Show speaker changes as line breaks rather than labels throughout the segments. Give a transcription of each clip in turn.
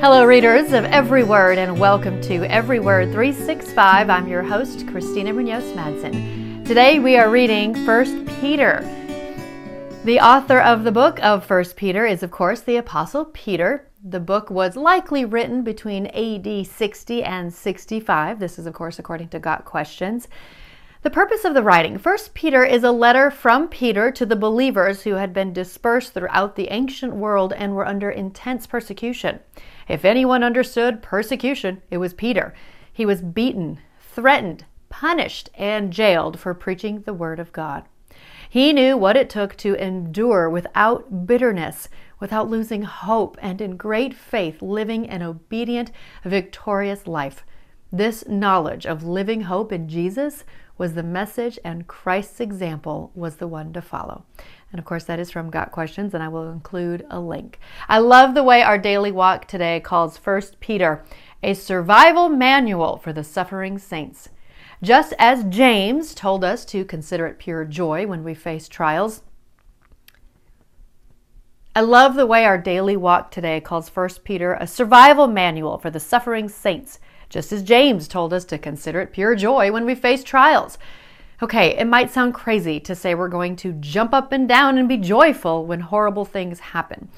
Hello, readers of Every Word, and welcome to Every Word 365. I'm your host, Christina Munoz Madsen. Today we are reading 1 Peter. The author of the book of 1 Peter is, of course, the Apostle Peter. The book was likely written between AD 60 and 65. This is, of course, according to Got Questions. The purpose of the writing. First Peter is a letter from Peter to the believers who had been dispersed throughout the ancient world and were under intense persecution. If anyone understood persecution, it was Peter. He was beaten, threatened, punished, and jailed for preaching the word of God. He knew what it took to endure without bitterness, without losing hope, and in great faith living an obedient, victorious life. This knowledge of living hope in Jesus was the message, and Christ's example was the one to follow. And of course, that is from Got Questions, and I will include a link. I love the way our daily walk today calls First Peter a survival manual for the suffering saints. Just as James told us to consider it pure joy when we face trials, I love the way our daily walk today calls 1 Peter a survival manual for the suffering saints just as James told us to consider it pure joy when we face trials. Okay, it might sound crazy to say we're going to jump up and down and be joyful when horrible things happen.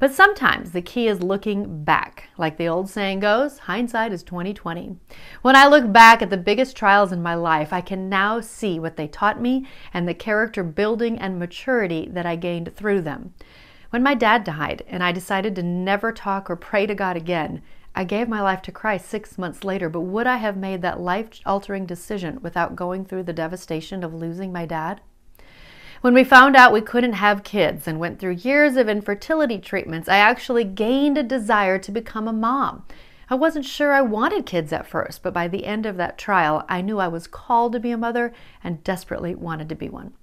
But sometimes the key is looking back. Like the old saying goes, hindsight is 2020. When I look back at the biggest trials in my life, I can now see what they taught me and the character building and maturity that I gained through them. When my dad died and I decided to never talk or pray to God again, I gave my life to Christ six months later, but would I have made that life altering decision without going through the devastation of losing my dad? When we found out we couldn't have kids and went through years of infertility treatments, I actually gained a desire to become a mom. I wasn't sure I wanted kids at first, but by the end of that trial, I knew I was called to be a mother and desperately wanted to be one.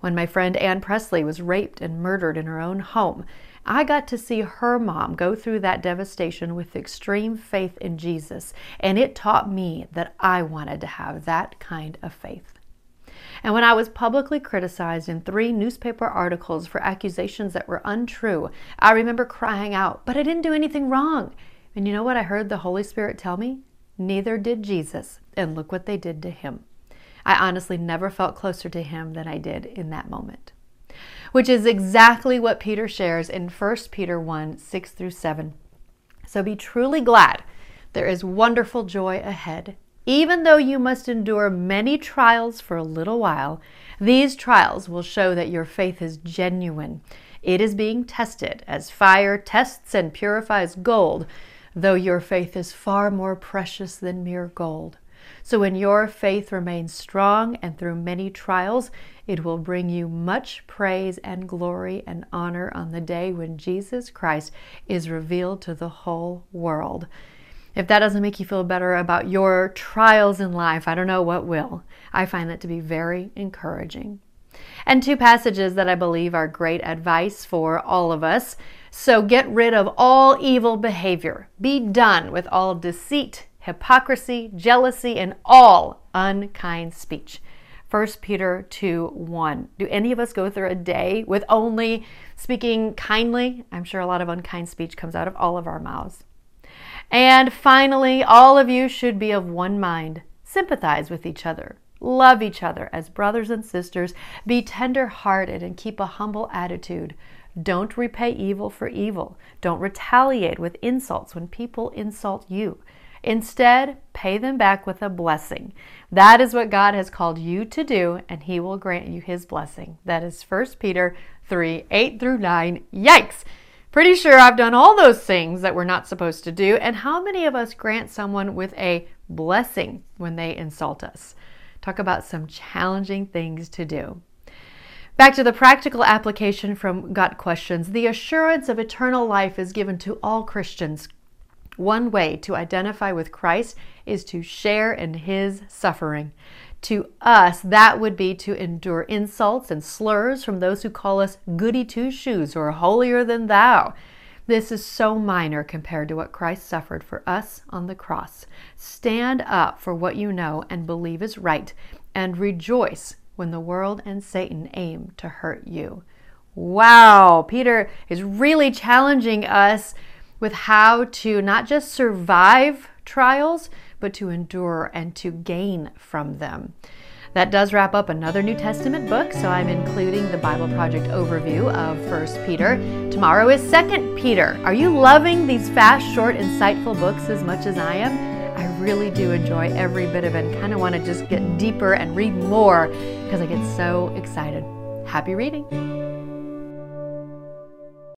When my friend Ann Presley was raped and murdered in her own home, I got to see her mom go through that devastation with extreme faith in Jesus, and it taught me that I wanted to have that kind of faith. And when I was publicly criticized in three newspaper articles for accusations that were untrue, I remember crying out, But I didn't do anything wrong. And you know what I heard the Holy Spirit tell me? Neither did Jesus, and look what they did to him. I honestly never felt closer to him than I did in that moment which is exactly what Peter shares in 1 Peter 1 6 through 7. So be truly glad. There is wonderful joy ahead. Even though you must endure many trials for a little while, these trials will show that your faith is genuine. It is being tested as fire tests and purifies gold, though your faith is far more precious than mere gold. So when your faith remains strong and through many trials, it will bring you much praise and glory and honor on the day when Jesus Christ is revealed to the whole world. If that doesn't make you feel better about your trials in life, I don't know what will. I find that to be very encouraging. And two passages that I believe are great advice for all of us. So get rid of all evil behavior. Be done with all deceit, hypocrisy, jealousy, and all unkind speech. 1 Peter 2 1. Do any of us go through a day with only speaking kindly? I'm sure a lot of unkind speech comes out of all of our mouths. And finally, all of you should be of one mind. Sympathize with each other. Love each other as brothers and sisters. Be tender hearted and keep a humble attitude. Don't repay evil for evil. Don't retaliate with insults when people insult you. Instead, pay them back with a blessing. That is what God has called you to do, and He will grant you His blessing. That is 1 Peter 3 8 through 9. Yikes! Pretty sure I've done all those things that we're not supposed to do. And how many of us grant someone with a blessing when they insult us? Talk about some challenging things to do. Back to the practical application from Got Questions. The assurance of eternal life is given to all Christians one way to identify with Christ is to share in his suffering. To us, that would be to endure insults and slurs from those who call us goody two shoes or holier than thou. This is so minor compared to what Christ suffered for us on the cross. Stand up for what you know and believe is right, and rejoice when the world and Satan aim to hurt you. Wow, Peter is really challenging us with how to not just survive trials, but to endure and to gain from them. That does wrap up another New Testament book, so I'm including the Bible Project overview of 1 Peter. Tomorrow is 2 Peter. Are you loving these fast, short, insightful books as much as I am? I really do enjoy every bit of it and kind of want to just get deeper and read more because I get so excited. Happy reading!